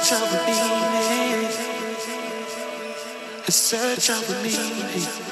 search of a meaning. In search of a meaning.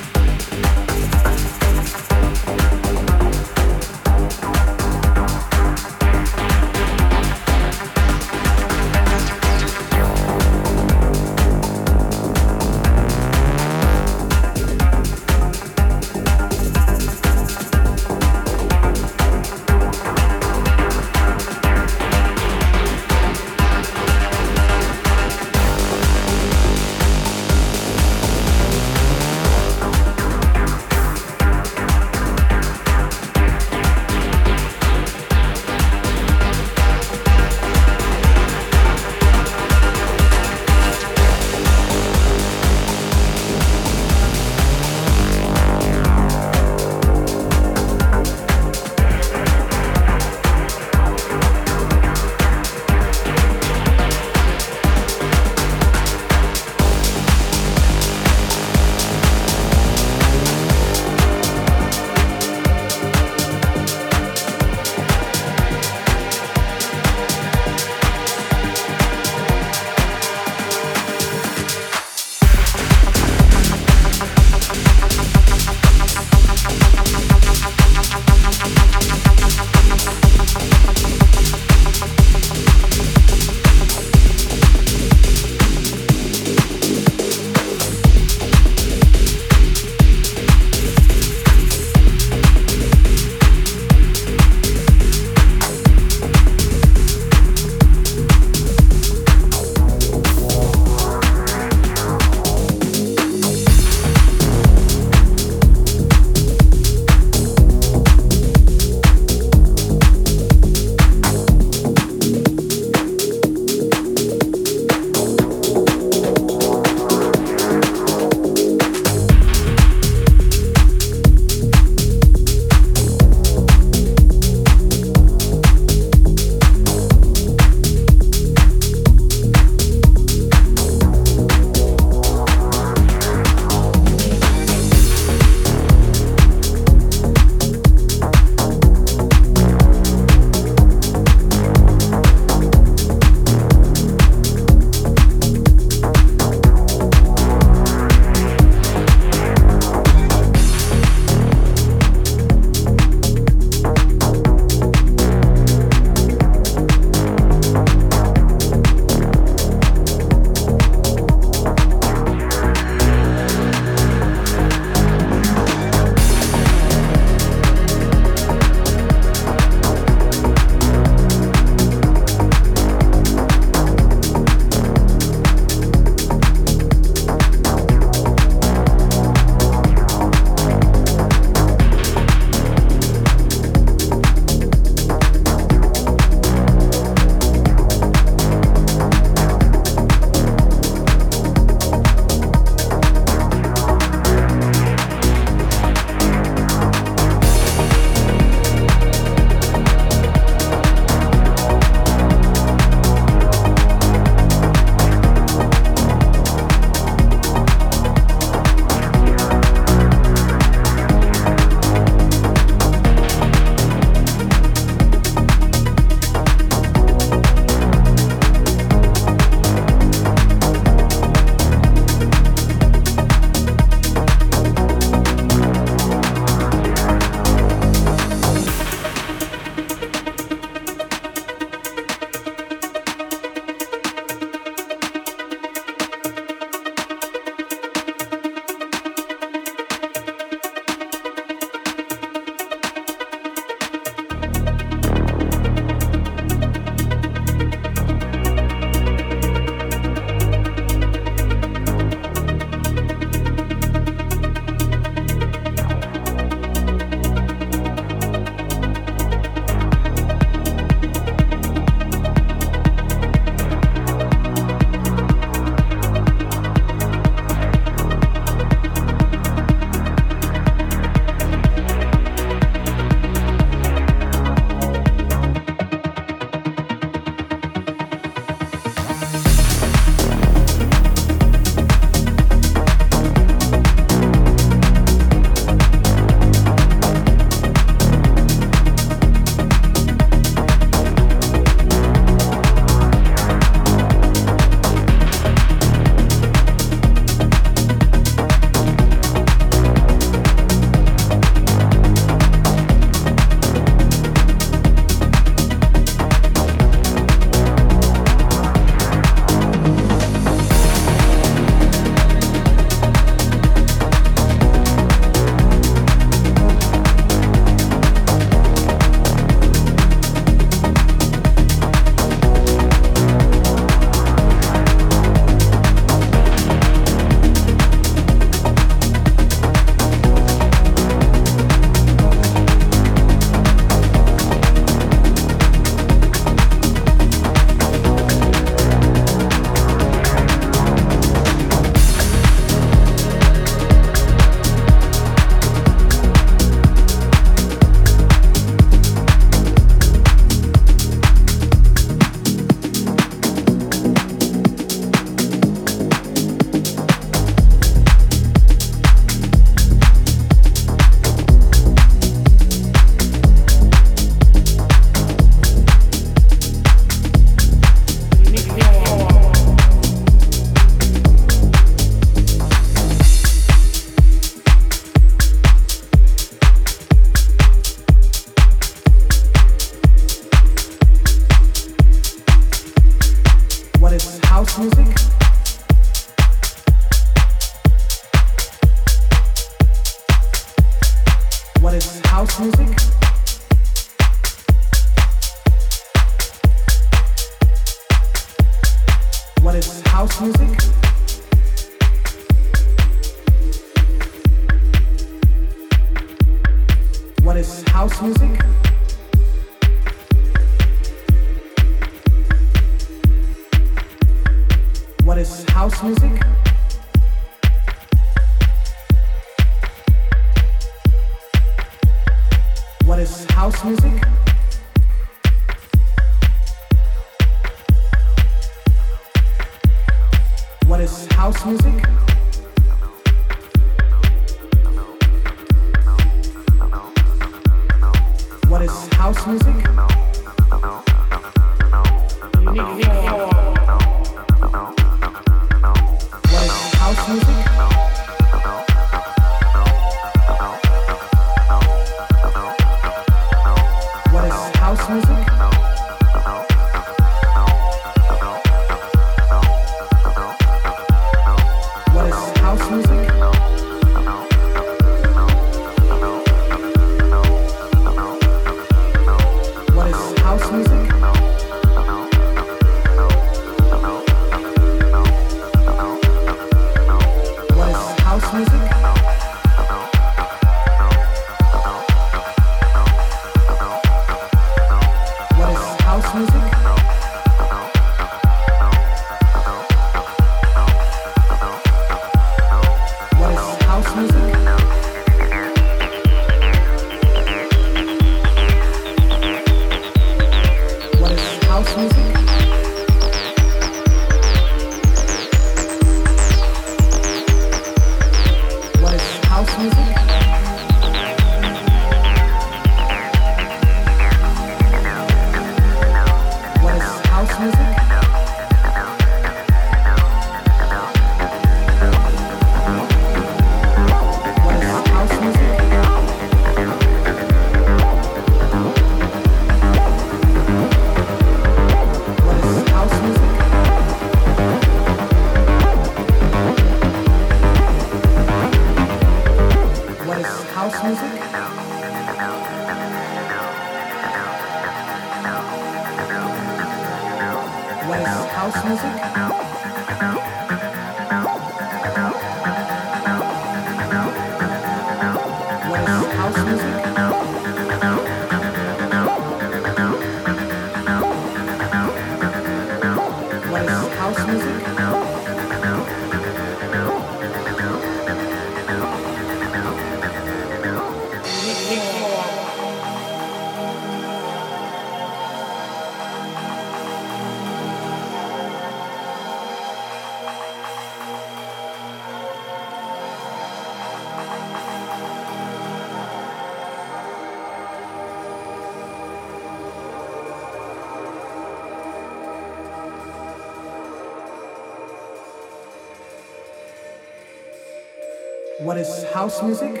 What is house music?